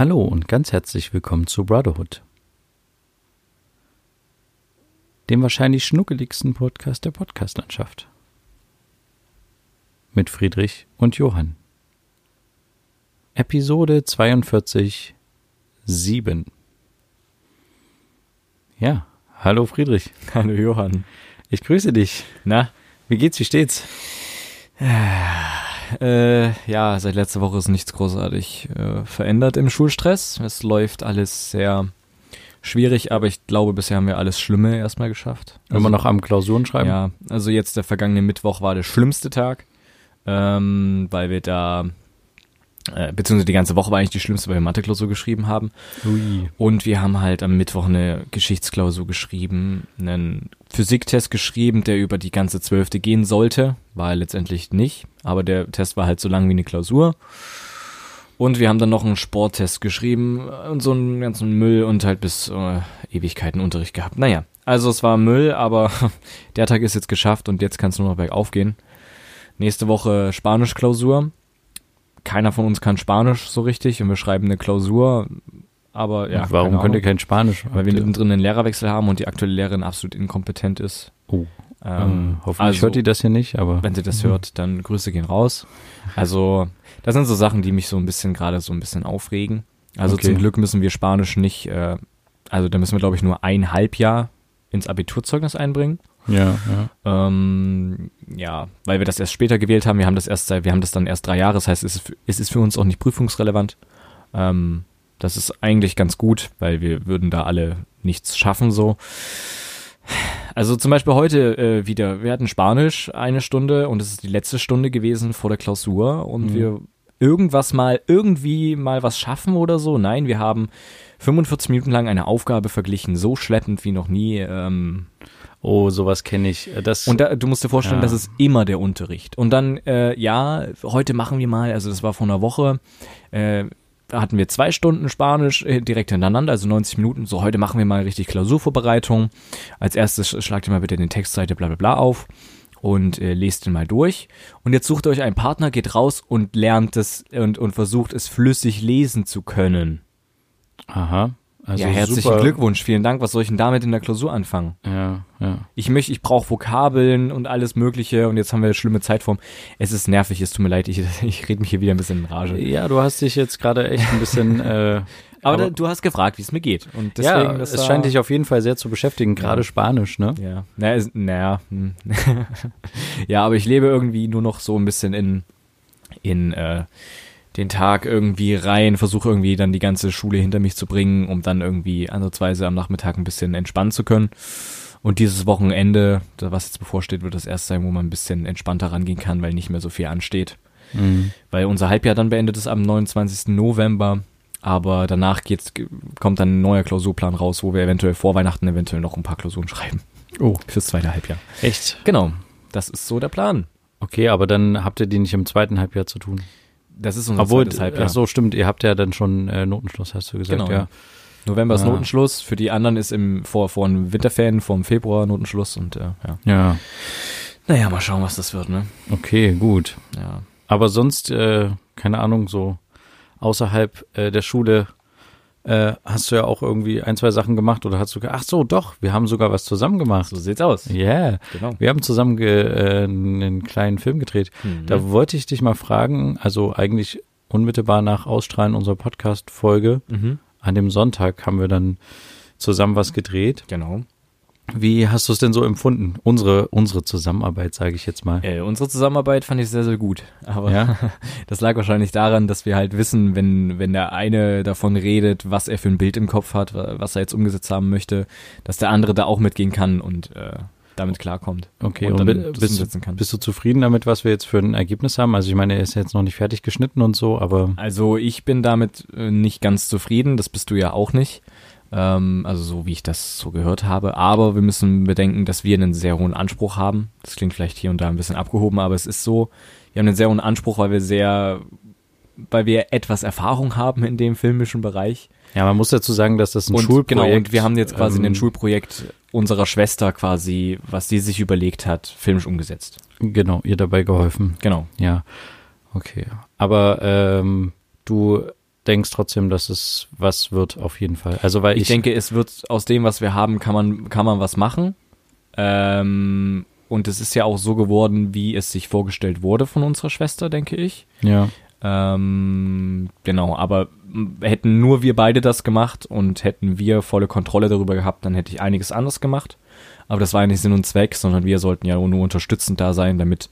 Hallo und ganz herzlich willkommen zu Brotherhood, dem wahrscheinlich schnuckeligsten Podcast der Podcastlandschaft. Mit Friedrich und Johann. Episode 42 7. Ja, hallo Friedrich. Hallo Johann. Ich grüße dich. Na, wie geht's, wie steht's? Äh, ja, seit letzter Woche ist nichts großartig äh, verändert im Schulstress. Es läuft alles sehr schwierig, aber ich glaube, bisher haben wir alles Schlimme erstmal geschafft. Also, Immer noch am Klausuren schreiben? Ja, also jetzt der vergangene Mittwoch war der schlimmste Tag, ähm, weil wir da äh, beziehungsweise die ganze Woche war eigentlich die schlimmste, weil wir Mathe-Klausur geschrieben haben. Ui. Und wir haben halt am Mittwoch eine Geschichtsklausur geschrieben, einen Physiktest geschrieben, der über die ganze Zwölfte gehen sollte. War er letztendlich nicht, aber der Test war halt so lang wie eine Klausur. Und wir haben dann noch einen Sporttest geschrieben und so einen ganzen Müll und halt bis äh, Ewigkeiten Unterricht gehabt. Naja, also es war Müll, aber der Tag ist jetzt geschafft und jetzt kann es nur noch bergauf gehen. Nächste Woche Spanisch-Klausur keiner von uns kann Spanisch so richtig und wir schreiben eine Klausur. Aber ja. Warum könnt ihr kein Spanisch? Weil wir mittendrin einen Lehrerwechsel haben und die aktuelle Lehrerin absolut inkompetent ist. Oh. Ähm, ähm, hoffentlich also, hört die das hier nicht, aber. Wenn sie das hört, dann Grüße gehen raus. Also, das sind so Sachen, die mich so ein bisschen gerade so ein bisschen aufregen. Also okay. zum Glück müssen wir Spanisch nicht, äh, also da müssen wir, glaube ich, nur ein Halbjahr ins Abiturzeugnis einbringen. Ja, ja. Ähm, ja, weil wir das erst später gewählt haben. Wir haben das erst wir haben das dann erst drei Jahre. Das heißt, es ist, es ist für uns auch nicht prüfungsrelevant. Ähm, das ist eigentlich ganz gut, weil wir würden da alle nichts schaffen so. Also zum Beispiel heute äh, wieder, wir hatten Spanisch eine Stunde und es ist die letzte Stunde gewesen vor der Klausur und mhm. wir irgendwas mal, irgendwie mal was schaffen oder so. Nein, wir haben 45 Minuten lang eine Aufgabe verglichen, so schleppend wie noch nie. Ähm, oh, sowas kenne ich. Äh, das, und da, du musst dir vorstellen, ja. das ist immer der Unterricht. Und dann, äh, ja, heute machen wir mal, also das war vor einer Woche, äh, hatten wir zwei Stunden Spanisch äh, direkt hintereinander, also 90 Minuten. So, heute machen wir mal richtig Klausurvorbereitung. Als erstes schlagt ihr mal bitte den Textseite bla bla bla auf und äh, lest den mal durch. Und jetzt sucht euch einen Partner, geht raus und lernt es und, und versucht es flüssig lesen zu können. Aha. Also ja, herzlichen super. Glückwunsch, vielen Dank. Was soll ich denn damit in der Klausur anfangen? Ja, ja. Ich möchte, ich brauche Vokabeln und alles Mögliche und jetzt haben wir eine schlimme Zeitform. Es ist nervig, es tut mir leid, ich, ich rede mich hier wieder ein bisschen in Rage. Ja, du hast dich jetzt gerade echt ein bisschen. äh, aber, aber du hast gefragt, wie es mir geht. Und deswegen, ja, es scheint dich auf jeden Fall sehr zu beschäftigen, gerade ja. Spanisch, ne? Ja, naja, naja. Hm. ja, aber ich lebe irgendwie nur noch so ein bisschen in in äh, den Tag irgendwie rein, versuche irgendwie dann die ganze Schule hinter mich zu bringen, um dann irgendwie ansatzweise am Nachmittag ein bisschen entspannen zu können. Und dieses Wochenende, was jetzt bevorsteht, wird das erst sein, wo man ein bisschen entspannter rangehen kann, weil nicht mehr so viel ansteht. Mhm. Weil unser Halbjahr dann beendet ist am 29. November. Aber danach geht's, kommt dann ein neuer Klausurplan raus, wo wir eventuell vor Weihnachten eventuell noch ein paar Klausuren schreiben. Oh. Fürs zweite Halbjahr. Echt? Genau. Das ist so der Plan. Okay, aber dann habt ihr die nicht im zweiten Halbjahr zu tun. Das ist unser Obwohl, zweites Halbjahr. Ach so, stimmt. Ihr habt ja dann schon äh, Notenschluss, hast du gesagt, genau. ja. November ist ja. Notenschluss. Für die anderen ist im vor vor einem Winterferien, vor dem Februar Notenschluss und äh, ja. Ja. Naja, mal schauen, was das wird, ne? Okay, gut. Ja. Aber sonst, äh, keine Ahnung, so außerhalb äh, der Schule äh, hast du ja auch irgendwie ein, zwei Sachen gemacht oder hast du ach so, doch, wir haben sogar was zusammen gemacht. So sieht's aus. Ja, yeah. genau. Wir haben zusammen äh, einen kleinen Film gedreht. Mhm. Da wollte ich dich mal fragen, also eigentlich unmittelbar nach Ausstrahlen unserer Podcast-Folge, mhm. an dem Sonntag haben wir dann zusammen was gedreht. Genau. Wie hast du es denn so empfunden? Unsere, unsere Zusammenarbeit, sage ich jetzt mal. Äh, unsere Zusammenarbeit fand ich sehr, sehr gut. Aber ja? das lag wahrscheinlich daran, dass wir halt wissen, wenn, wenn der eine davon redet, was er für ein Bild im Kopf hat, was er jetzt umgesetzt haben möchte, dass der andere da auch mitgehen kann und äh, damit klarkommt. Okay, und, und bist, du, bist du zufrieden damit, was wir jetzt für ein Ergebnis haben? Also ich meine, er ist jetzt noch nicht fertig geschnitten und so, aber. Also ich bin damit äh, nicht ganz zufrieden, das bist du ja auch nicht. Ähm, also so wie ich das so gehört habe. Aber wir müssen bedenken, dass wir einen sehr hohen Anspruch haben. Das klingt vielleicht hier und da ein bisschen abgehoben, aber es ist so, wir haben einen sehr hohen Anspruch, weil wir sehr, weil wir etwas Erfahrung haben in dem filmischen Bereich. Ja, man muss dazu sagen, dass das ein und, Schulprojekt Genau, und wir haben jetzt quasi ähm, ein Schulprojekt unserer Schwester quasi, was die sich überlegt hat, filmisch umgesetzt. Genau, ihr dabei geholfen. Genau. Ja. Okay. Aber ähm, du denkst trotzdem, dass es was wird auf jeden Fall. Also weil Ich, ich, denke, es wird aus dem, was wir haben, kann man, kann man was machen. Ähm, und es ist ja auch so geworden, wie es sich vorgestellt wurde von unserer Schwester, denke ich. ja, Ähm, genau, aber hätten nur wir beide das gemacht und hätten wir volle Kontrolle darüber gehabt, dann hätte ich einiges anders gemacht. Aber das war ja nicht Sinn und Zweck, sondern wir sollten ja nur unterstützend da sein, damit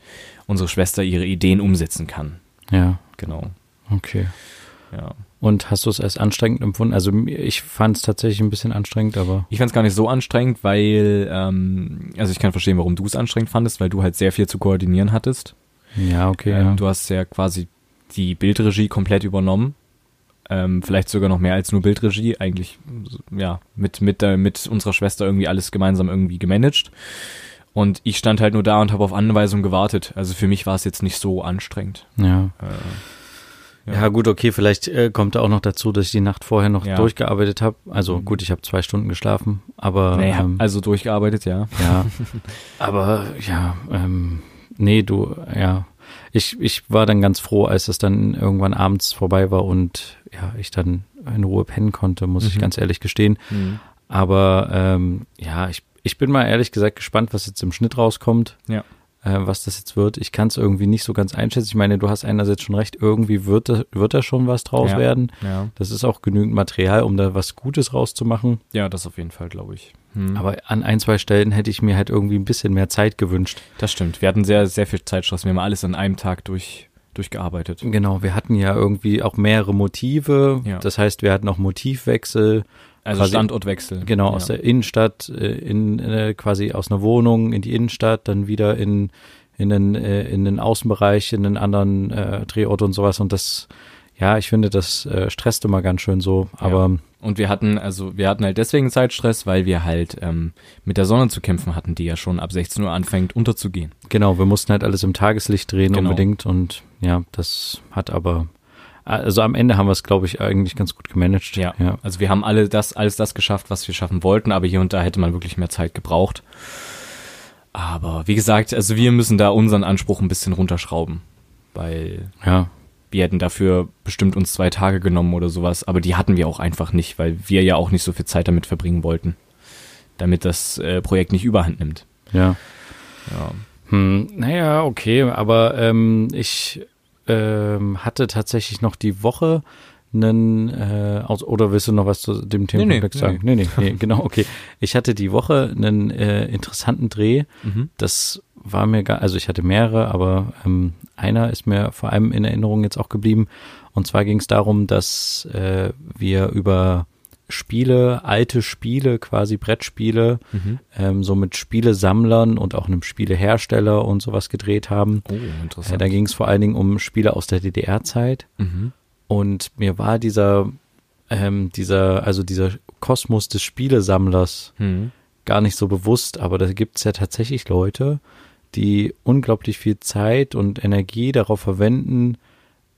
unsere Schwester ihre Ideen umsetzen kann. ja, Genau, okay. Ja. Und hast du es als anstrengend empfunden? Also ich fand es tatsächlich ein bisschen anstrengend, aber Ich fand es gar nicht so anstrengend, weil, ähm, also ich kann verstehen, warum du es anstrengend fandest, weil du halt sehr viel zu koordinieren hattest. ja, okay. Ähm, ja. Du hast ja quasi die Bildregie komplett übernommen. Ähm, vielleicht sogar noch mehr als nur Bildregie, eigentlich ja mit mit der, mit unserer Schwester irgendwie alles gemeinsam irgendwie gemanagt. Und ich stand halt nur da und habe auf Anweisung gewartet. Also für mich war es jetzt nicht so anstrengend. ja. Äh, Ja. gut, okay, vielleicht äh, kommt da auch noch dazu, dass ich die Nacht vorher noch Ja. durchgearbeitet habe. Also Mhm. gut, ich habe zwei Stunden geschlafen, aber naja, ähm, also durchgearbeitet, ja. ja, aber ja, ähm, nee, du, ja, ich, ich war dann ganz froh, als es dann irgendwann abends vorbei war und ja, ich dann in Ruhe pennen konnte, muss ich Mhm. ganz ehrlich gestehen. Mhm. Aber ähm, ja, ich, ich bin mal ehrlich gesagt gespannt, was jetzt im Schnitt rauskommt. Ja. Äh, was das jetzt wird. Ich kann es irgendwie nicht so ganz einschätzen. Ich meine, du hast einerseits schon recht, irgendwie wird, da- wird da schon was draus Ja. werden. Ja. Das ist auch genügend Material, um da was Gutes rauszumachen. ja, das auf jeden Fall, glaube ich. Mhm. Aber an ein, zwei Stellen hätte ich mir halt irgendwie ein bisschen mehr Zeit gewünscht. das stimmt. Wir hatten sehr, sehr viel Zeitstress. Wir haben alles an einem Tag durch, durchgearbeitet. Genau, wir hatten ja irgendwie auch mehrere Motive. Ja. Das heißt, wir hatten auch Motivwechsel. Also Quasi- Standortwechsel. Genau, ja. aus der Innenstadt, äh, in, äh, quasi aus einer Wohnung in die Innenstadt, dann wieder in, in, den, äh, in den Außenbereich, in den anderen äh, Drehort und sowas. Und das, ja, ich finde, das äh, stresst immer ganz schön so. Aber Und wir hatten, also wir hatten halt deswegen Zeitstress, weil wir halt ähm, mit der Sonne zu kämpfen hatten, die ja schon ab 16 Uhr anfängt unterzugehen. genau, wir mussten halt alles im Tageslicht drehen Genau. unbedingt. Und ja, das hat aber, also am Ende haben wir es, glaube ich, eigentlich ganz gut gemanagt. Ja. ja. Also wir haben alle das, alles das geschafft, was wir schaffen wollten, aber hier und da hätte man wirklich mehr Zeit gebraucht. Aber wie gesagt, also wir müssen da unseren Anspruch ein bisschen runterschrauben, weil ja. wir hätten dafür bestimmt uns zwei Tage genommen oder sowas, aber die hatten wir auch einfach nicht, weil wir ja auch nicht so viel Zeit damit verbringen wollten, damit das äh, Projekt nicht überhand nimmt. ja. Ja. Hm, naja, okay, aber ähm, ich ähm, hatte tatsächlich noch die Woche einen, äh, aus, oder willst du noch was zu dem Themenkomplex nee, sagen? Nee, nee, nee, genau, okay. Ich hatte die Woche einen äh, interessanten Dreh. Mhm. Das war mir gar, also ich hatte mehrere, aber ähm, einer ist mir vor allem in Erinnerung jetzt auch geblieben. Und zwar ging es darum, dass äh, wir über Spiele, alte Spiele, quasi Brettspiele, Mhm. ähm, so mit Spielesammlern und auch einem Spielehersteller und sowas gedreht haben. Oh, Äh, interessant. da ging es vor allen Dingen um Spiele aus der DDR-Zeit. mhm. Und mir war dieser, ähm, dieser, also dieser Kosmos des Spielesammlers Mhm. gar nicht so bewusst, aber da gibt es ja tatsächlich Leute, die unglaublich viel Zeit und Energie darauf verwenden,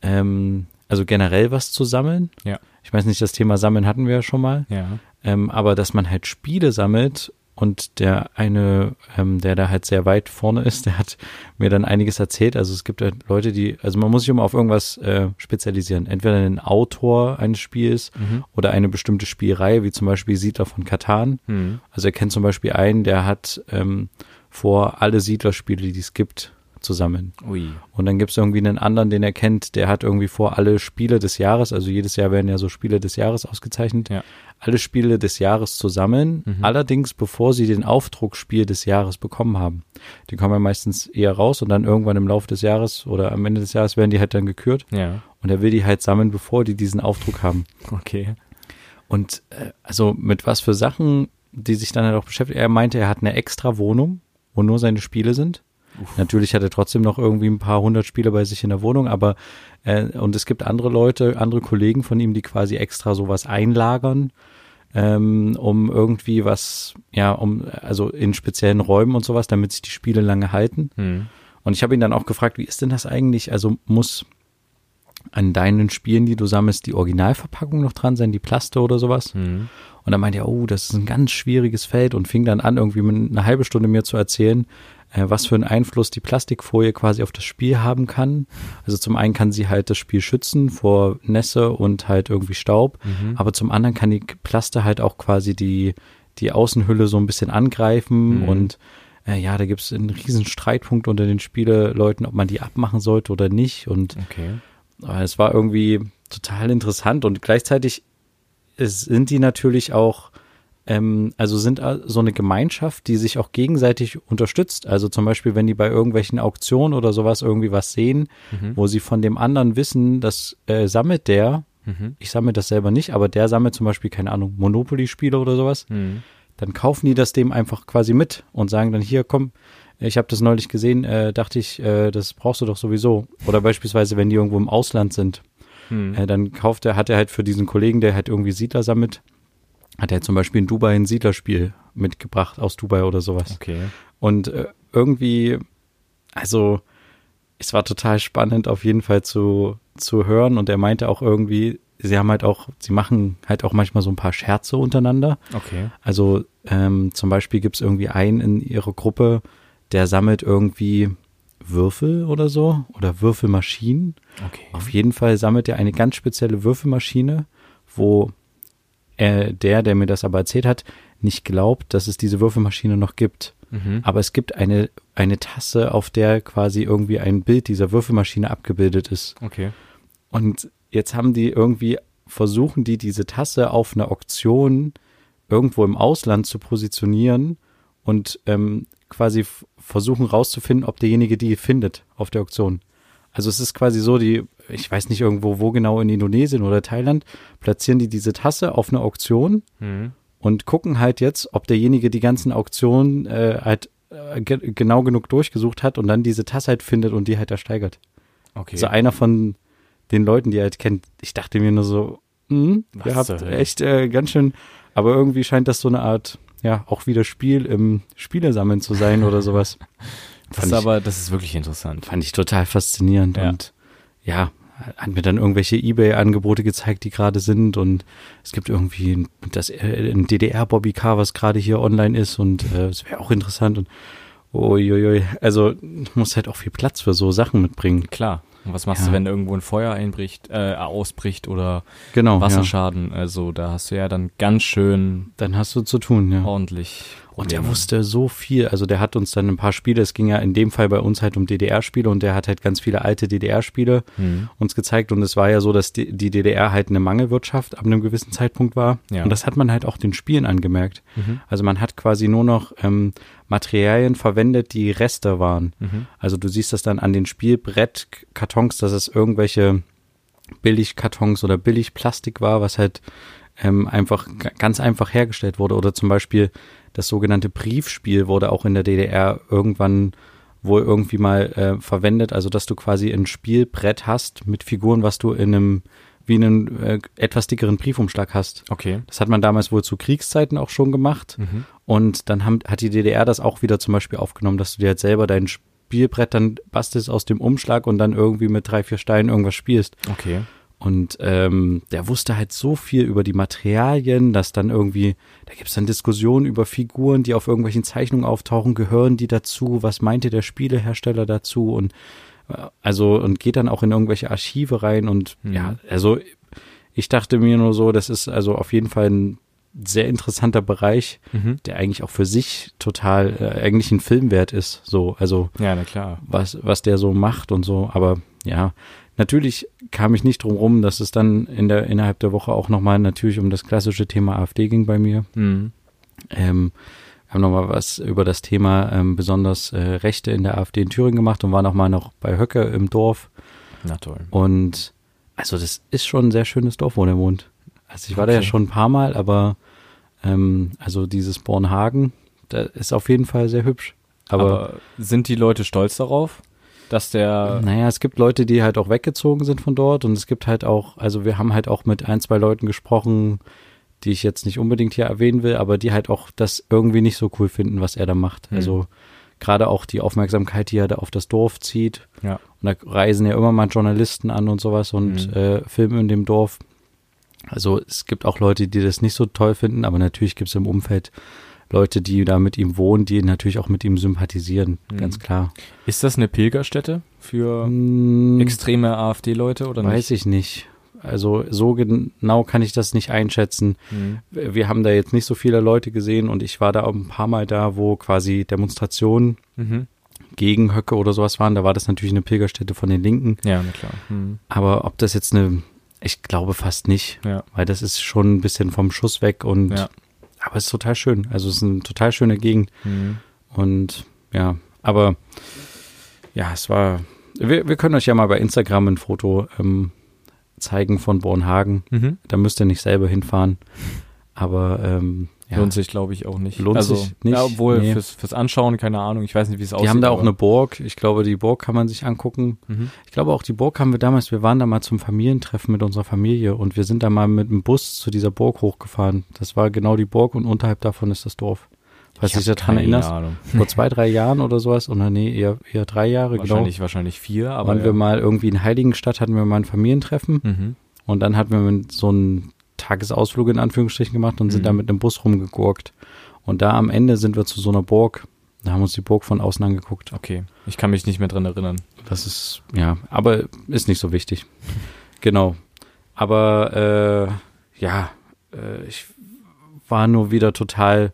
ähm, also generell was zu sammeln. Ja. Ich weiß nicht, das Thema Sammeln hatten wir ja schon mal. Ja. Ähm, aber dass man halt Spiele sammelt und der eine, ähm, der da halt sehr weit vorne ist, der hat mir dann einiges erzählt. Also es gibt halt Leute, die, also man muss sich immer auf irgendwas äh, spezialisieren. Entweder einen Autor eines Spiels Mhm. oder eine bestimmte Spielreihe, wie zum Beispiel Siedler von Katan. Mhm. Also er kennt zum Beispiel einen, der hat ähm, vor, alle Siedlerspiele, die es gibt, zu sammeln. Ui. Und dann gibt es irgendwie einen anderen, den er kennt, der hat irgendwie vor, alle Spiele des Jahres, also jedes Jahr werden ja so Spiele des Jahres ausgezeichnet, Ja. alle Spiele des Jahres zu sammeln, Mhm. allerdings bevor sie den Aufdruck Spiel des Jahres bekommen haben. Die kommen ja meistens eher raus und dann irgendwann im Laufe des Jahres oder am Ende des Jahres werden die halt dann gekürt Ja. und er will die halt sammeln, bevor die diesen Aufdruck haben. Okay. Und äh, also mit was für Sachen, die sich dann halt auch beschäftigt. Er meinte, er hat eine extra Wohnung, wo nur seine Spiele sind. Natürlich hat er trotzdem noch irgendwie ein paar hundert Spiele bei sich in der Wohnung, aber äh, und es gibt andere Leute, andere Kollegen von ihm, die quasi extra sowas einlagern, ähm, um irgendwie was, ja, um also in speziellen Räumen und sowas, damit sich die Spiele lange halten. Mhm. Und ich habe ihn dann auch gefragt, wie ist denn das eigentlich? Also muss an deinen Spielen, die du sammelst, die Originalverpackung noch dran sein, die Plaste oder sowas? Mhm. Und dann meinte er, oh, das ist ein ganz schwieriges Feld und fing dann an, irgendwie eine halbe Stunde mir zu erzählen, äh, was für einen Einfluss die Plastikfolie quasi auf das Spiel haben kann. Also zum einen kann sie halt das Spiel schützen vor Nässe und halt irgendwie Staub, mhm. aber zum anderen kann die Plaste halt auch quasi die, die Außenhülle so ein bisschen angreifen mhm. und äh, ja, da gibt es einen riesen Streitpunkt unter den Spieleleuten, ob man die abmachen sollte oder nicht. Und okay. äh, es war irgendwie total interessant und gleichzeitig es sind die natürlich auch ähm, also sind so eine Gemeinschaft, die sich auch gegenseitig unterstützt. Also zum Beispiel, wenn die bei irgendwelchen Auktionen oder sowas irgendwie was sehen, mhm. wo sie von dem anderen wissen, das äh, sammelt der, mhm. ich sammle das selber nicht, aber der sammelt zum Beispiel, keine Ahnung, Monopoly-Spiele oder sowas, mhm. dann kaufen die das dem einfach quasi mit und sagen dann, hier, komm, ich habe das neulich gesehen, äh, dachte ich, äh, das brauchst du doch sowieso. Oder beispielsweise, wenn die irgendwo im Ausland sind, hm. äh, dann kauft er, hat er halt für diesen Kollegen, der halt irgendwie Siedler sammelt, hat er zum Beispiel in Dubai ein Siedlerspiel mitgebracht aus Dubai oder sowas. Okay. Und äh, irgendwie, also es war total spannend auf jeden Fall zu, zu hören und er meinte auch irgendwie, sie haben halt auch, sie machen halt auch manchmal so ein paar Scherze untereinander. Okay. Also ähm, zum Beispiel gibt es irgendwie einen in ihrer Gruppe, der sammelt irgendwie Würfel oder so oder Würfelmaschinen. Okay. Auf jeden Fall sammelt er eine ganz spezielle Würfelmaschine, wo äh, der, der mir das aber erzählt hat, nicht glaubt, dass es diese Würfelmaschine noch gibt. Mhm. Aber es gibt eine, eine Tasse, auf der quasi irgendwie ein Bild dieser Würfelmaschine abgebildet ist. Okay. Und jetzt haben die irgendwie, versuchen die diese Tasse auf einer Auktion irgendwo im Ausland zu positionieren und ähm, quasi versuchen rauszufinden, ob derjenige die findet auf der Auktion. Also es ist quasi so, die ich weiß nicht irgendwo, wo genau in Indonesien oder Thailand, platzieren die diese Tasse auf eine Auktion mhm. und gucken halt jetzt, ob derjenige die ganzen Auktionen äh, halt äh, ge genau genug durchgesucht hat und dann diese Tasse halt findet und die halt ersteigert. Okay. So einer von den Leuten, die er halt kennt. Ich dachte mir nur so, hm, ihr habt echt äh, ganz schön, aber irgendwie scheint das so eine Art, ja, auch wieder Spiel im Spielesammeln zu sein oder sowas. das ist aber, das ist wirklich interessant. Fand ich total faszinierend ja. und ja, hat mir dann irgendwelche Ebay-Angebote gezeigt, die gerade sind und es gibt irgendwie das äh, ein DDR-Bobby Car, was gerade hier online ist und äh, es wäre auch interessant und uiuiui, also muss halt auch viel Platz für so Sachen mitbringen. Klar. Und was machst ja. du, wenn irgendwo ein Feuer einbricht, äh, ausbricht oder genau, Wasserschaden? Ja. Also da hast du ja dann ganz schön. Dann hast du zu tun, ja. Ordentlich. Und der wusste so viel. Also der hat uns dann ein paar Spiele, es ging ja in dem Fall bei uns halt um DDR-Spiele und der hat halt ganz viele alte DDR-Spiele mhm. uns gezeigt. Und es war ja so, dass die, die, DDR halt eine Mangelwirtschaft ab einem gewissen Zeitpunkt war. Ja. Und das hat man halt auch den Spielen angemerkt. Mhm. Also man hat quasi nur noch ähm, Materialien verwendet, die Reste waren. Mhm. Also du siehst das dann an den Spielbrettkartons, dass es irgendwelche Billigkartons oder Billigplastik war, was halt ähm, einfach ganz einfach hergestellt wurde. Oder zum Beispiel das sogenannte Briefspiel wurde auch in der DDR irgendwann wohl irgendwie mal äh, verwendet, also dass du quasi ein Spielbrett hast mit Figuren, was du in einem wie einen äh, etwas dickeren Briefumschlag hast. Okay. Das hat man damals wohl zu Kriegszeiten auch schon gemacht. Mhm. Und dann haben, hat die DDR das auch wieder zum Beispiel aufgenommen, dass du dir halt selber dein Spielbrett dann bastelst aus dem Umschlag und dann irgendwie mit drei, vier Steinen irgendwas spielst. Okay. Und ähm, der wusste halt so viel über die Materialien, dass dann irgendwie, da gibt's dann Diskussionen über Figuren, die auf irgendwelchen Zeichnungen auftauchen, gehören die dazu, was meinte der Spielehersteller dazu und äh, also und geht dann auch in irgendwelche Archive rein und mhm. ja, also ich dachte mir nur so, das ist also auf jeden Fall ein sehr interessanter Bereich, mhm. der eigentlich auch für sich total äh, eigentlich ein Filmwert ist. So, also ja, na klar. Was was der so macht und so. Aber ja, Natürlich kam ich nicht drum rum, dass es dann in der, innerhalb der Woche auch nochmal natürlich um das klassische Thema AfD ging bei mir. Mhm. Ähm, wir haben nochmal was über das Thema ähm, besonders äh, Rechte in der AfD in Thüringen gemacht und waren nochmal noch bei Höcke im Dorf. Na toll. Und also das ist schon ein sehr schönes Dorf, wo der wohnt. Also ich war okay. da ja schon ein paar Mal, aber ähm, also dieses Bornhagen, da ist auf jeden Fall sehr hübsch. Aber, aber sind die Leute stolz darauf? Dass der. Naja, es gibt Leute, die halt auch weggezogen sind von dort und es gibt halt auch, also wir haben halt auch mit ein, zwei Leuten gesprochen, die ich jetzt nicht unbedingt hier erwähnen will, aber die halt auch das irgendwie nicht so cool finden, was er da macht. Mhm. Also gerade auch die Aufmerksamkeit, die er da auf das Dorf zieht. Ja. Und da reisen ja immer mal Journalisten an und sowas und mhm. äh, filmen in dem Dorf. Also es gibt auch Leute, die das nicht so toll finden, aber natürlich gibt es im Umfeld Leute, die da mit ihm wohnen, die natürlich auch mit ihm sympathisieren, mhm. ganz klar. Ist das eine Pilgerstätte für hm, extreme AfD-Leute oder nicht? Weiß ich nicht. Also so genau kann ich das nicht einschätzen. Mhm. Wir haben da jetzt nicht so viele Leute gesehen und ich war da auch ein paar Mal da, wo quasi Demonstrationen mhm. gegen Höcke oder sowas waren. Da war das natürlich eine Pilgerstätte von den Linken. Ja, na klar. Mhm. Aber ob das jetzt eine, ich glaube fast nicht, ja. weil das ist schon ein bisschen vom Schuss weg und ja. Aber es ist total schön. Also es ist eine total schöne Gegend mhm. und ja, aber ja, es war. Wir, wir können euch ja mal bei Instagram ein Foto ähm, zeigen von Bornhagen. Mhm. Da müsst ihr nicht selber hinfahren. Aber ähm, ja. lohnt sich, glaube ich, auch nicht. Lohnt also, sich nicht. Ja, obwohl nee. fürs, fürs Anschauen, keine Ahnung, ich weiß nicht, wie es aussieht. Die haben da auch eine Burg. Ich glaube, die Burg kann man sich angucken. Mhm. Ich glaube, auch die Burg haben wir damals, wir waren da mal zum Familientreffen mit unserer Familie und wir sind da mal mit dem Bus zu dieser Burg hochgefahren. Das war genau die Burg und unterhalb davon ist das Dorf. Falls du dich daran erinnerst, Ahnung. vor zwei, drei Jahren oder sowas, oder nee, eher, eher drei Jahre, wahrscheinlich, genau. Wahrscheinlich vier, aber. Waren ja. wir mal irgendwie in Heiligenstadt, hatten wir mal ein Familientreffen mhm. und dann hatten wir so einen Tagesausflug in Anführungsstrichen gemacht und mhm. sind da mit einem Bus rumgegurkt. Und da am Ende sind wir zu so einer Burg, da haben wir uns die Burg von außen angeguckt. Okay, ich kann mich nicht mehr dran erinnern. Das ist, ja, aber ist nicht so wichtig. genau. Aber, äh, ja, äh, ich war nur wieder total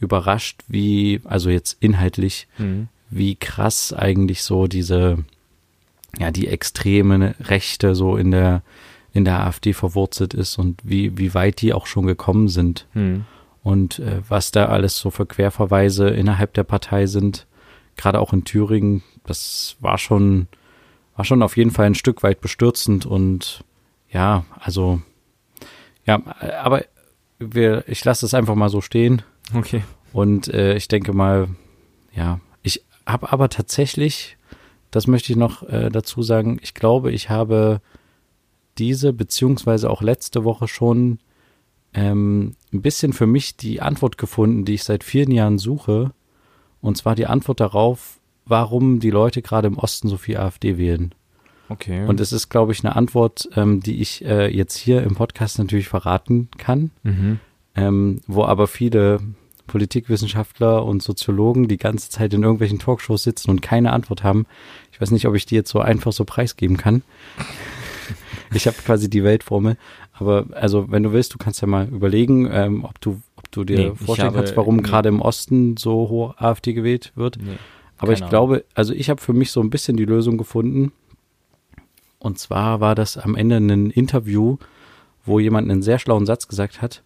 überrascht, wie, also jetzt inhaltlich, mhm. wie krass eigentlich so diese, ja, die extreme Rechte so in der, in der AfD verwurzelt ist und wie, wie weit die auch schon gekommen sind. Mhm. Und äh, was da alles so für Querverweise innerhalb der Partei sind, gerade auch in Thüringen, das war schon, war schon auf jeden Fall ein Stück weit bestürzend und ja, also, ja, aber wir, ich lasse es einfach mal so stehen. Okay. Und äh, ich denke mal, ja, ich habe aber tatsächlich, das möchte ich noch äh, dazu sagen, ich glaube, ich habe diese beziehungsweise auch letzte Woche schon ähm, ein bisschen für mich die Antwort gefunden, die ich seit vielen Jahren suche. Und zwar die Antwort darauf, warum die Leute gerade im Osten so viel AfD wählen. Okay. Und es ist, glaube ich, eine Antwort, ähm, die ich äh, jetzt hier im Podcast natürlich verraten kann, mhm. ähm, wo aber viele Politikwissenschaftler und Soziologen die ganze Zeit in irgendwelchen Talkshows sitzen und keine Antwort haben. Ich weiß nicht, ob ich die jetzt so einfach so preisgeben kann. Ich habe quasi die Weltformel. Aber also, wenn du willst, du kannst ja mal überlegen, ähm, ob du, ob du dir nee, vorstellen habe, kannst, warum nee. gerade im Osten so hoch AfD gewählt wird. Nee, Aber ich glaube, also ich habe für mich so ein bisschen die Lösung gefunden. Und zwar war das am Ende ein Interview, wo jemand einen sehr schlauen Satz gesagt hat.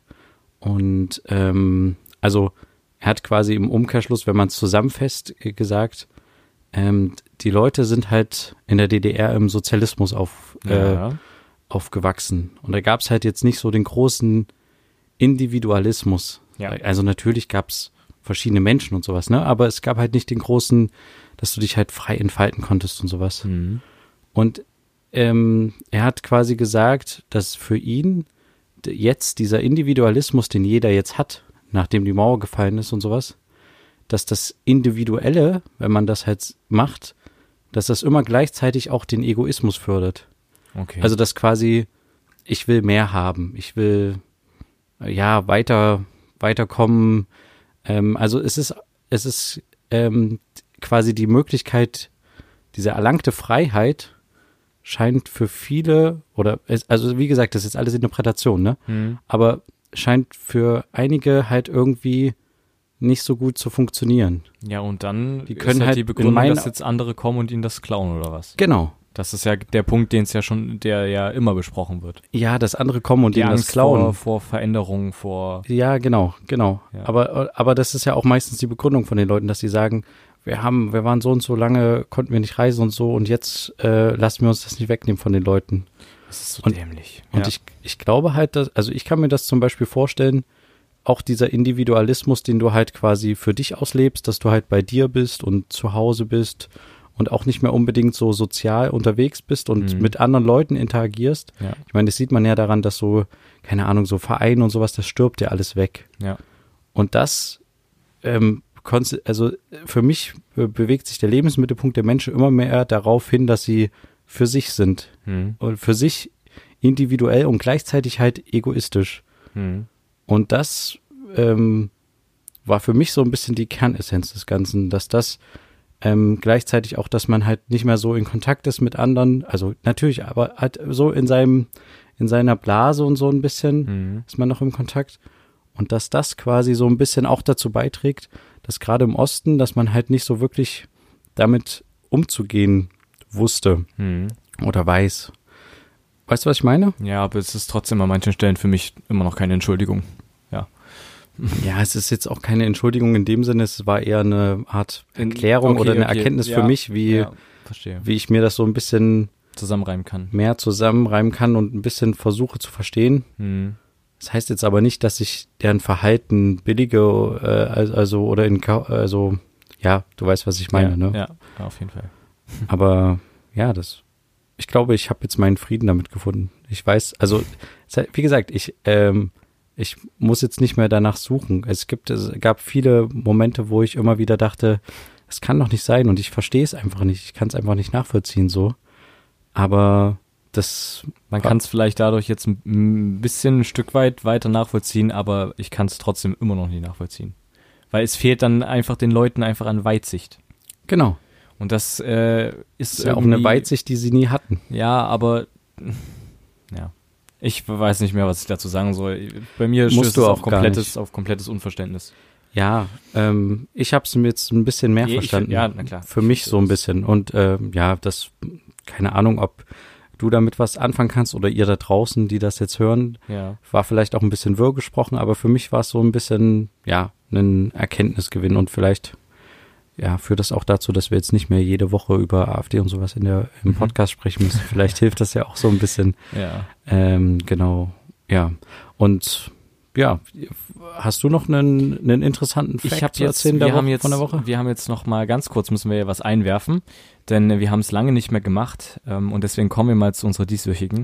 Und ähm, also er hat quasi im Umkehrschluss, wenn man es zusammenfasst, äh, gesagt, ähm, die Leute sind halt in der DDR im Sozialismus auf, äh, ja. Aufgewachsen. Und da gab es halt jetzt nicht so den großen Individualismus. Ja. Also natürlich gab es verschiedene Menschen und sowas, ne? Aber es gab halt nicht den großen, dass du dich halt frei entfalten konntest und sowas. Mhm. Und ähm, er hat quasi gesagt, dass für ihn jetzt dieser Individualismus, den jeder jetzt hat, nachdem die Mauer gefallen ist und sowas, dass das Individuelle, wenn man das halt macht, dass das immer gleichzeitig auch den Egoismus fördert. Okay. Also dass quasi, ich will mehr haben, ich will ja weiter, weiterkommen. Ähm, also es ist, es ist ähm, quasi die Möglichkeit, diese erlangte Freiheit scheint für viele, oder es, also wie gesagt, das ist alles Interpretation, ne? Mhm. Aber scheint für einige halt irgendwie nicht so gut zu funktionieren. Ja, und dann die können halt, halt die Begründung, dass jetzt andere kommen und ihnen das klauen oder was? Genau. Das ist ja der Punkt, den es ja schon, der ja immer besprochen wird. Ja, dass andere kommen und die Angst das klauen. Vor, vor Veränderungen, vor. Ja, genau, genau. Ja. Aber, aber das ist ja auch meistens die Begründung von den Leuten, dass sie sagen, wir haben, wir waren so und so lange, konnten wir nicht reisen und so und jetzt äh, lassen wir uns das nicht wegnehmen von den Leuten. Das ist so und, dämlich. Und ja. ich, ich glaube halt, dass, also ich kann mir das zum Beispiel vorstellen, auch dieser Individualismus, den du halt quasi für dich auslebst, dass du halt bei dir bist und zu Hause bist und auch nicht mehr unbedingt so sozial unterwegs bist und mhm. mit anderen Leuten interagierst. Ja. Ich meine, das sieht man ja daran, dass so, keine Ahnung, so Vereine und sowas, das stirbt ja alles weg. Ja. Und das, ähm, also für mich bewegt sich der Lebensmittelpunkt der Menschen immer mehr darauf hin, dass sie für sich sind. Hm. Und für sich individuell und gleichzeitig halt egoistisch. Hm. Und das ähm, war für mich so ein bisschen die Kernessenz des Ganzen, dass das ähm, gleichzeitig auch, dass man halt nicht mehr so in Kontakt ist mit anderen, also natürlich, aber halt so in seinem, in seiner Blase und so ein bisschen Mhm. ist man noch im Kontakt. Und dass das quasi so ein bisschen auch dazu beiträgt, dass gerade im Osten, dass man halt nicht so wirklich damit umzugehen wusste Mhm. oder weiß. Weißt du, was ich meine? Ja, aber es ist trotzdem an manchen Stellen für mich immer noch keine Entschuldigung. Ja, es ist jetzt auch keine Entschuldigung in dem Sinne, es war eher eine Art Erklärung okay, oder eine okay, Erkenntnis ja, für mich, wie, ja, wie ich mir das so ein bisschen Zusammenreimen kann. mehr zusammenreimen kann und ein bisschen versuche zu verstehen. Mhm. Das heißt jetzt aber nicht, dass ich deren Verhalten billige, äh, also- oder in, also ja, du weißt, was ich meine, ja, ne? Ja, auf jeden Fall. Aber ja, das, ich glaube, ich habe jetzt meinen Frieden damit gefunden. Ich weiß, also wie gesagt, ich, ähm, ich muss jetzt nicht mehr danach suchen. Es gibt, es gab viele Momente, wo ich immer wieder dachte, es kann doch nicht sein und ich verstehe es einfach nicht. Ich kann es einfach nicht nachvollziehen so. Aber das, Man kann es vielleicht dadurch jetzt ein- bisschen ein Stück weit weiter nachvollziehen, aber ich kann es trotzdem immer noch nicht nachvollziehen. Weil es fehlt dann einfach den Leuten einfach an Weitsicht. genau, Und das äh, ist, ist ja auch eine Weitsicht, die sie nie hatten. Ja, aber ja. Ich weiß nicht mehr, was ich dazu sagen soll. Bei mir Musst stößt du es auf komplettes, auf komplettes Unverständnis. Ja, ähm, ich habe es mir jetzt ein bisschen mehr Nee, ich- verstanden. ja, na klar. Für Ich mich so ein bisschen. Und ähm, ja, das, keine Ahnung, ob du damit was anfangen kannst oder ihr da draußen, die das jetzt hören, Ja. war vielleicht auch ein bisschen wirr gesprochen, aber für mich war es so ein bisschen, ja, ein Erkenntnisgewinn und vielleicht, ja, führt das auch dazu, dass wir jetzt nicht mehr jede Woche über AfD und sowas in der, im Mhm. Podcast sprechen müssen. Vielleicht hilft das ja auch so ein bisschen. Ja. Ähm, genau, ja. Und ja, hast du noch einen, einen interessanten Fact Ich habe zu jetzt, wir haben Woche, jetzt, von der Woche? wir haben jetzt noch mal ganz kurz müssen wir ja was einwerfen, denn wir haben es lange nicht mehr gemacht ähm, und deswegen kommen wir mal zu unserer dieswöchigen.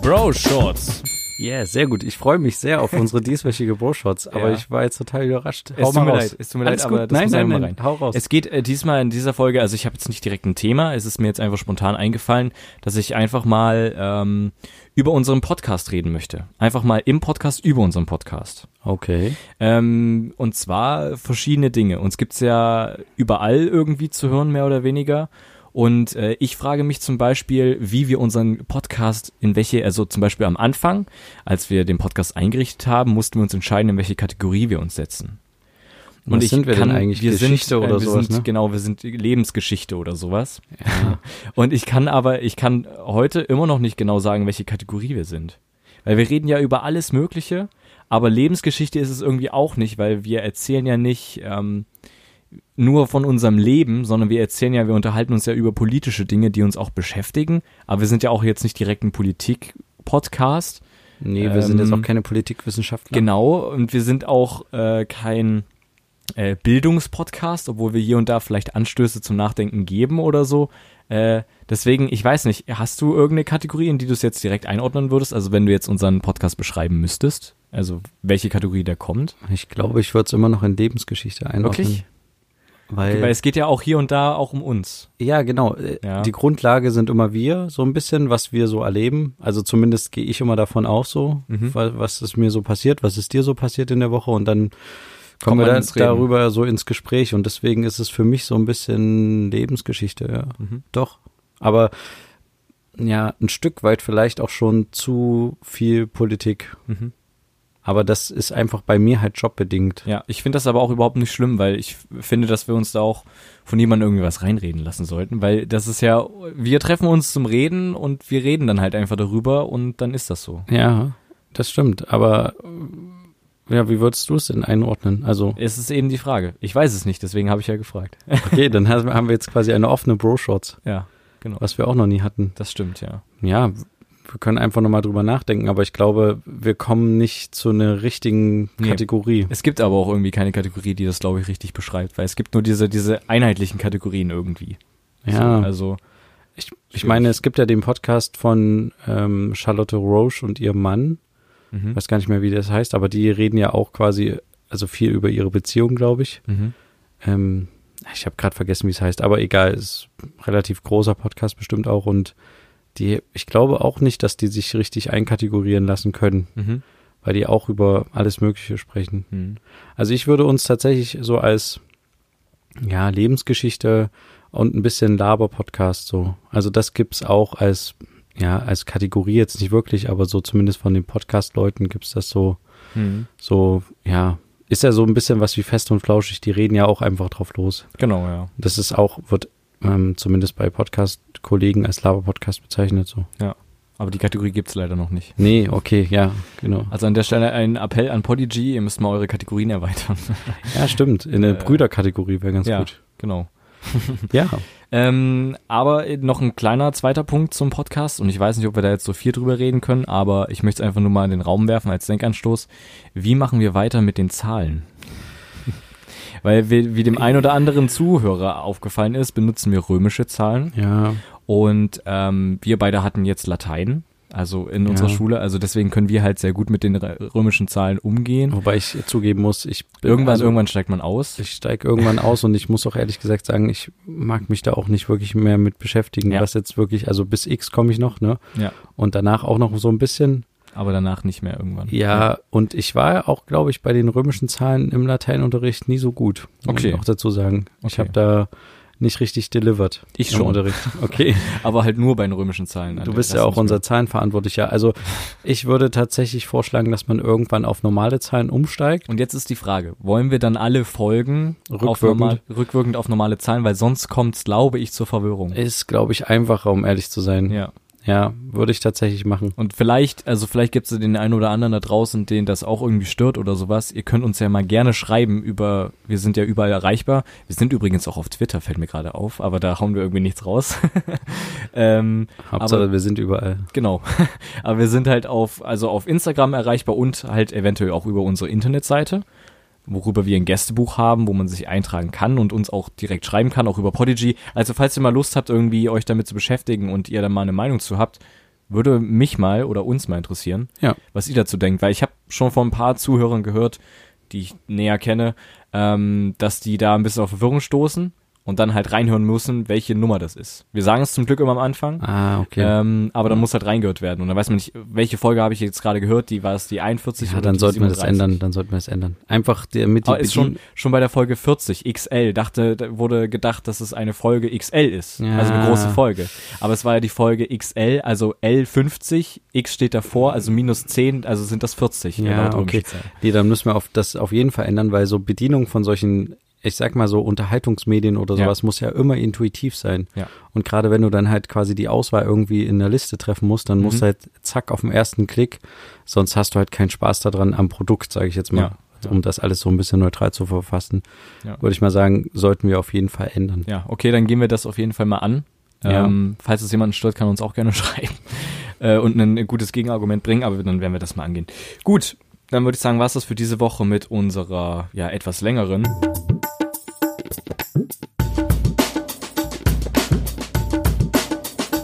Bro Shorts. Ja, yeah, sehr gut. Ich freue mich sehr auf unsere dieswöchige Bro-Shots, aber Ja. ich war jetzt total überrascht. Es tut mir leid, es tut mir Alles leid, gut. aber das nein, muss nein, nein, rein. hau raus. Es geht äh, diesmal in dieser Folge, also ich habe jetzt nicht direkt ein Thema, es ist mir jetzt einfach spontan eingefallen, dass ich einfach mal ähm, über unseren Podcast reden möchte. Einfach mal im Podcast über unseren Podcast. okay. Ähm, und zwar verschiedene Dinge. Uns gibt's ja überall irgendwie zu hören, mehr oder weniger. Und äh, ich frage mich zum Beispiel, wie wir unseren Podcast in welche, also zum Beispiel am Anfang, als wir den Podcast eingerichtet haben, mussten wir uns entscheiden, in welche Kategorie wir uns setzen. Was sind wir denn eigentlich? Wir Geschichte sind, äh, oder wir sowas, sind, ne? Genau, wir sind Lebensgeschichte oder sowas. Ja. Und ich kann aber, ich kann heute immer noch nicht genau sagen, welche Kategorie wir sind. Weil wir reden ja über alles Mögliche, aber Lebensgeschichte ist es irgendwie auch nicht, weil wir erzählen ja nicht ähm, nur von unserem Leben, sondern wir erzählen ja, wir unterhalten uns ja über politische Dinge, die uns auch beschäftigen. Aber wir sind ja auch jetzt nicht direkt ein Politik-Podcast. Nee, wir sind jetzt Ähm, auch keine Politikwissenschaftler. Genau, und wir sind auch äh, kein äh, Bildungspodcast, obwohl wir hier und da vielleicht Anstöße zum Nachdenken geben oder so. Äh, deswegen, ich weiß nicht, hast du irgendeine Kategorie, in die du es jetzt direkt einordnen würdest? Also wenn du jetzt unseren Podcast beschreiben müsstest, also welche Kategorie der kommt? Ich glaube, ich würde es immer noch in Lebensgeschichte einordnen. Wirklich? Weil, Weil es geht ja auch hier und da auch um uns. ja, genau. äh, Ja. Die Grundlage sind immer wir, so ein bisschen, was wir so erleben. Also zumindest gehe ich immer davon aus so, Mhm. wa- was ist mir so passiert, was ist dir so passiert in der Woche und dann kommen wir man da, ins Reden. darüber so ins Gespräch und deswegen ist es für mich so ein bisschen Lebensgeschichte, ja. Mhm. Doch. Aber ja, ein Stück weit vielleicht auch schon zu viel Politik. Mhm. Aber das ist einfach bei mir halt jobbedingt. Ja, ich finde das aber auch überhaupt nicht schlimm, weil ich finde, dass wir uns da auch von jemandem irgendwie was reinreden lassen sollten, weil das ist ja, wir treffen uns zum Reden und wir reden dann halt einfach darüber und dann ist das so. Ja, das stimmt. Aber ja, wie würdest du es denn einordnen? Also, Es ist eben die Frage. Ich weiß es nicht, deswegen habe ich ja gefragt. okay, dann haben wir jetzt quasi eine offene Bro-Shots, Ja, genau. was wir auch noch nie hatten. Das stimmt, ja. Ja, wir können einfach nochmal drüber nachdenken, aber ich glaube, wir kommen nicht zu einer richtigen Nee. Kategorie. Es gibt aber auch irgendwie keine Kategorie, die das, glaube ich, richtig beschreibt, weil es gibt nur diese, diese einheitlichen Kategorien irgendwie. Ja, So, also, ich, ich meine, es gibt ja den Podcast von ähm, Charlotte Roche und ihrem Mann, mhm. weiß gar nicht mehr, wie das heißt, aber die reden ja auch quasi, also viel über ihre Beziehung, glaube ich. Mhm. Ähm, ich habe gerade vergessen, wie es heißt, aber egal, ist ein relativ großer Podcast bestimmt auch und die, ich glaube auch nicht, dass die sich richtig einkategorieren lassen können, Mhm. weil die auch über alles Mögliche sprechen. Mhm. Also ich würde uns tatsächlich so als ja, Lebensgeschichte und ein bisschen Laber-Podcast so. Also das gibt's auch als, ja, als Kategorie jetzt nicht wirklich, aber so zumindest von den Podcast-Leuten gibt's das so, Mhm. so, ja, ist ja so ein bisschen was wie fest und flauschig, die reden ja auch einfach drauf los. Genau, ja. Das ist auch, wird ähm, zumindest bei Podcast-Kollegen als Laber-Podcast bezeichnet so. Aber die Kategorie gibt's leider noch nicht. Nee, okay, ja, genau. Also an der Stelle ein Appell an Podigy, ihr müsst mal eure Kategorien erweitern. Ja, stimmt. In der Äh, Brüderkategorie wäre ganz ja. gut. genau. Ja. Ähm, aber noch ein kleiner zweiter Punkt zum Podcast und ich weiß nicht, ob wir da jetzt so viel drüber reden können, aber ich möchte es einfach nur mal in den Raum werfen als Denkanstoß. Wie machen wir weiter mit den Zahlen? Weil wir, wie dem ein oder anderen Zuhörer aufgefallen ist, benutzen wir römische Zahlen Ja. und ähm, wir beide hatten jetzt Latein, also in unserer Ja. Schule, also deswegen können wir halt sehr gut mit den rö- römischen Zahlen umgehen. Wobei ich zugeben muss, ich Irgendwann, also, irgendwann steigt man aus. Ich steige irgendwann aus und ich muss auch ehrlich gesagt sagen, ich mag mich da auch nicht wirklich mehr mit beschäftigen, Ja. was jetzt wirklich, also bis X komme ich noch, ne? Ja. Und danach auch noch so ein bisschen. Aber danach nicht mehr irgendwann. Ja, und ich war auch, glaube ich, bei den römischen Zahlen im Lateinunterricht nie so gut. Muss Okay. ich auch dazu sagen. Ich Okay. habe da nicht richtig delivered. Ich schon. Unterricht. Okay. Aber halt nur bei den römischen Zahlen. Du bist ja auch unser Zahlenverantwortlicher. Also ich würde tatsächlich vorschlagen, dass man irgendwann auf normale Zahlen umsteigt. Und jetzt ist die Frage, wollen wir dann alle Folgen auf Rückwirkend. normal, rückwirkend auf normale Zahlen, weil sonst kommt es, glaube ich, zur Verwirrung. Ist, glaube ich, einfacher, um ehrlich zu sein. Ja. Ja, würde ich tatsächlich machen. Und vielleicht, also vielleicht gibt es den einen oder anderen da draußen, den das auch irgendwie stört oder sowas. Ihr könnt uns ja mal gerne schreiben über, wir sind ja überall erreichbar. Wir sind übrigens auch auf Twitter, fällt mir gerade auf, aber da hauen wir irgendwie nichts raus. ähm, Hauptsache, Aber- wir sind überall. Genau. Aber wir sind halt auf, also auf Instagram erreichbar und halt eventuell auch über unsere Internetseite, worüber wir ein Gästebuch haben, wo man sich eintragen kann und uns auch direkt schreiben kann, auch über Podigy. Also falls ihr mal Lust habt, irgendwie euch damit zu beschäftigen und ihr da mal eine Meinung zu habt, würde mich mal oder uns mal interessieren, Ja. was ihr dazu denkt, weil ich habe schon von ein paar Zuhörern gehört, die ich näher kenne, ähm, dass die da ein bisschen auf Verwirrung stoßen und dann halt reinhören müssen, welche Nummer das ist. Wir sagen es zum Glück immer am Anfang. Ah, okay. Ähm, aber dann muss halt reingehört werden. Und dann weiß man nicht, welche Folge habe ich jetzt gerade gehört, die war es die 41 ja, oder dann die sollten wir das 37? ändern. Dann sollten wir das ändern. Einfach damit die Aber ist schon, schon bei der Folge 40, XL, dachte, da wurde gedacht, dass es eine Folge XL ist. Ja. Also eine große Folge. Aber es war ja die Folge XL, also L50, X steht davor, also minus 10, also sind das 40. Ja, laut okay. Nee, dann müssen wir auf das auf jeden Fall ändern, weil so Bedienung von solchen, ich sag mal so Unterhaltungsmedien oder Ja. sowas muss ja immer intuitiv sein. Ja. Und gerade wenn du dann halt quasi die Auswahl irgendwie in der Liste treffen musst, dann musst Mhm. du halt zack auf den ersten Klick, sonst hast du halt keinen Spaß daran am Produkt, sage ich jetzt mal. Ja, ja. Um das alles so ein bisschen neutral zu verfassen, Ja. würde ich mal sagen, sollten wir auf jeden Fall ändern. Ja, okay, dann gehen wir das auf jeden Fall mal an. Ja. Ähm, falls es jemanden stört, kann er uns auch gerne schreiben äh, und ein gutes Gegenargument bringen, aber dann werden wir das mal angehen. Gut, dann würde ich sagen, war es das für diese Woche mit unserer ja etwas längeren.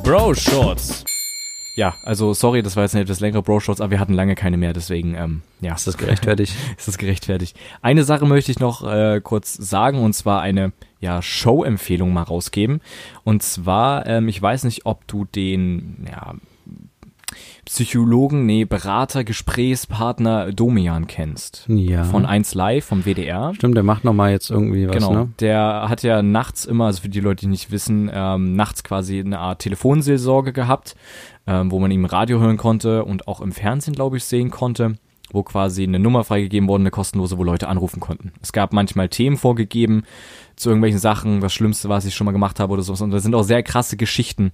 Bro Shorts. Ja, also sorry, das war jetzt eine etwas längere Bro Shorts, aber wir hatten lange keine mehr, deswegen ähm, ja, Ist das gerechtfertigt? ist das gerechtfertigt. Eine Sache möchte ich noch äh, kurz sagen und zwar eine ja, Show-Empfehlung mal rausgeben. Und zwar, ähm, ich weiß nicht, ob du den ja, Psychologen, nee, Berater, Gesprächspartner Domian kennst. ja. Von 1 Live, vom WDR. Stimmt, der macht noch mal jetzt irgendwie was, Genau, ne? der hat ja nachts immer, also für die Leute, die nicht wissen, ähm, nachts quasi eine Art Telefonseelsorge gehabt, ähm, wo man ihm im Radio hören konnte und auch im Fernsehen, glaube ich, sehen konnte, wo quasi eine Nummer freigegeben wurde, eine kostenlose, wo Leute anrufen konnten. Es gab manchmal Themen vorgegeben zu irgendwelchen Sachen, das Schlimmste, was ich schon mal gemacht habe oder sowas. Und da sind auch sehr krasse Geschichten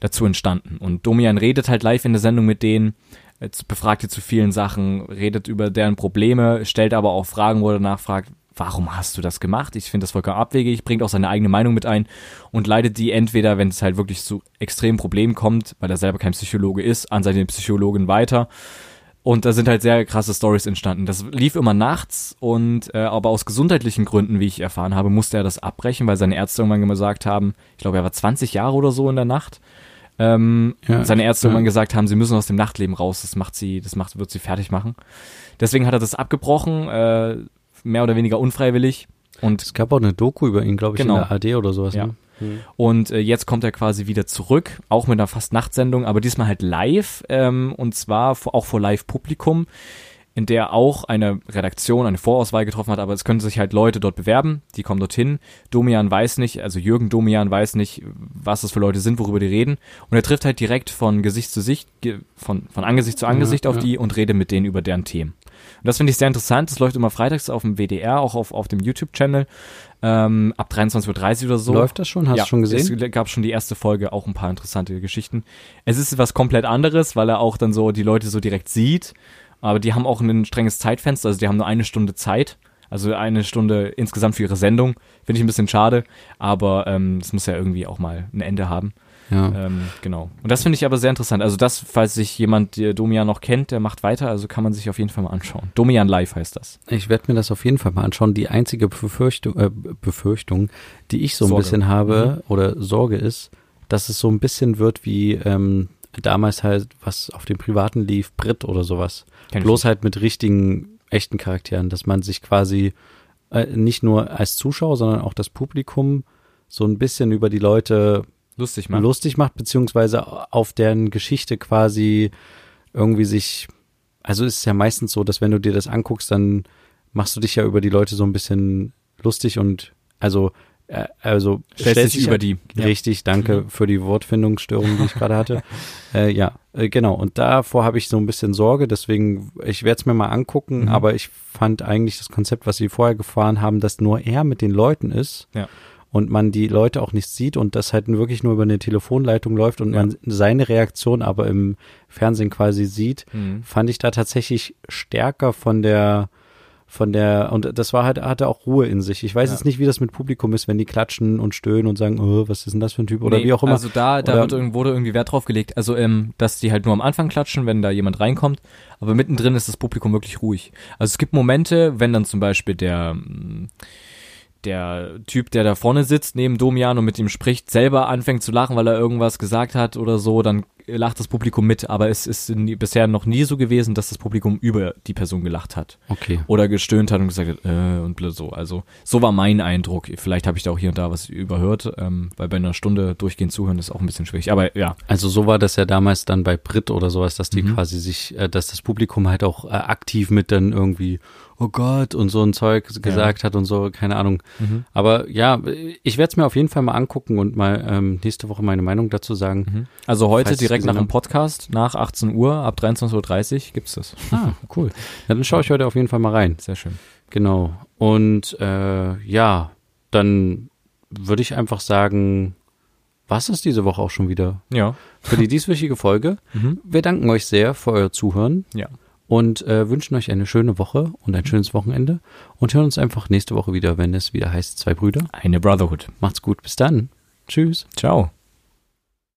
dazu entstanden. Und Domian redet halt live in der Sendung mit denen, äh, befragt die zu vielen Sachen, redet über deren Probleme, stellt aber auch Fragen, wo er nachfragt, warum hast du das gemacht? Ich finde das vollkommen abwegig, bringt auch seine eigene Meinung mit ein und leitet die entweder, wenn es halt wirklich zu extremen Problemen kommt, weil er selber kein Psychologe ist, an seine Psychologin weiter. Und da sind halt sehr krasse Stories entstanden. Das lief immer nachts und äh, aber aus gesundheitlichen Gründen, wie ich erfahren habe, musste er das abbrechen, weil seine Ärzte irgendwann gesagt haben, ich glaube, er war 20 Jahre oder so in der Nacht. Ähm, Ja, seine Ärzte ja. irgendwann gesagt haben, sie müssen aus dem Nachtleben raus, das macht sie, das macht, wird sie fertig machen. Deswegen hat er das abgebrochen, äh, mehr oder weniger unfreiwillig. Und Es gab auch eine Doku über ihn, glaube ich, Genau. in der AD oder sowas. Ja. Ne? Mhm. Und äh, jetzt kommt er quasi wieder zurück, auch mit einer fast Nachtsendung, aber diesmal halt live ähm, und zwar auch vor Live-Publikum in der auch eine Redaktion eine Vorauswahl getroffen hat, aber es können sich halt Leute dort bewerben, die kommen dorthin. Domian weiß nicht, also Jürgen Domian weiß nicht, was das für Leute sind, worüber die reden. Und er trifft halt direkt von Gesicht zu Sicht, von, von Angesicht zu Angesicht ja, auf ja. die und redet mit denen über deren Themen. Und das finde ich sehr interessant. Das läuft immer freitags auf dem WDR, auch auf, auf dem YouTube-Channel. Ähm, ab 23.30 Uhr oder so. Läuft das schon? Hast ja, du schon gesehen? Es gab schon die erste Folge, auch ein paar interessante Geschichten. Es ist was komplett anderes, weil er auch dann so die Leute so direkt sieht aber die haben auch ein strenges Zeitfenster, also die haben nur eine Stunde Zeit. Also eine Stunde insgesamt für ihre Sendung. Finde ich ein bisschen schade, aber ähm, es muss ja irgendwie auch mal ein Ende haben. Ja. Ähm, genau. Und das finde ich aber sehr interessant. Also das, falls sich jemand der Domian noch kennt, der macht weiter, also kann man sich auf jeden Fall mal anschauen. Domian Live heißt das. Ich werde mir das auf jeden Fall mal anschauen. Die einzige Befürchtung, äh, Befürchtung die ich so ein Sorge. bisschen habe mhm. oder Sorge ist, dass es so ein bisschen wird wie ähm, damals halt, was auf dem Privaten lief, Brit oder sowas. Kenn Bloß halt mit richtigen, echten Charakteren, dass man sich quasi äh, nicht nur als Zuschauer, sondern auch das Publikum so ein bisschen über die Leute lustig macht, lustig macht beziehungsweise auf deren Geschichte quasi irgendwie sich, also ist es ja meistens so, dass wenn du dir das anguckst, dann machst du dich ja über die Leute so ein bisschen lustig und also äh, also stellt sich über die. Richtig, danke mhm. für die Wortfindungsstörung, die ich gerade hatte. äh, ja, äh, genau. Und davor habe ich so ein bisschen Sorge, deswegen, ich werde es mir mal angucken, mhm. aber ich fand eigentlich das Konzept, was sie vorher gefahren haben, dass nur er mit den Leuten ist. Ja. Und man die Leute auch nicht sieht und das halt wirklich nur über eine Telefonleitung läuft und ja. man seine Reaktion aber im Fernsehen quasi sieht, mhm. fand ich da tatsächlich stärker von der, von der, und das war halt, hatte auch Ruhe in sich. Ich weiß ja. jetzt nicht, wie das mit Publikum ist, wenn die klatschen und stöhnen und sagen, oh, was ist denn das für ein Typ oder nee, wie auch immer. Also da, da wird, wurde irgendwie Wert drauf gelegt. Also, ähm, dass die halt nur am Anfang klatschen, wenn da jemand reinkommt, aber mittendrin ist das Publikum wirklich ruhig. Also es gibt Momente, wenn dann zum Beispiel der, der Typ, der da vorne sitzt, neben Domian und mit ihm spricht, selber anfängt zu lachen, weil er irgendwas gesagt hat oder so, dann lacht das Publikum mit, aber es ist nie, bisher noch nie so gewesen, dass das Publikum über die Person gelacht hat. Okay. Oder gestöhnt hat und gesagt hat, äh, und so. Also, so war mein Eindruck. Vielleicht habe ich da auch hier und da was überhört, ähm, weil bei einer Stunde durchgehend zuhören ist auch ein bisschen schwierig. Aber ja. Also, so war das ja damals dann bei Brit oder sowas, dass die mhm. quasi sich, äh, dass das Publikum halt auch äh, aktiv mit dann irgendwie oh Gott und so ein Zeug gesagt ja. hat und so, keine Ahnung. Mhm. Aber ja, ich werde es mir auf jeden Fall mal angucken und mal ähm, nächste Woche meine Meinung dazu sagen. Mhm. Also heute direkt nach dem Podcast, nach 18 Uhr, ab 23.30 Uhr gibt's das. Ah, cool. Ja, dann schaue ich heute auf jeden Fall mal rein. Sehr schön. Genau. Und äh, ja, dann würde ich einfach sagen, was ist diese Woche auch schon wieder? Ja. Für die dieswöchige Folge. Mhm. Wir danken euch sehr für euer Zuhören. Ja und äh, wünschen euch eine schöne Woche und ein schönes Wochenende und hören uns einfach nächste Woche wieder, wenn es wieder heißt zwei Brüder. Eine Brotherhood. Macht's gut, bis dann. Tschüss. Ciao.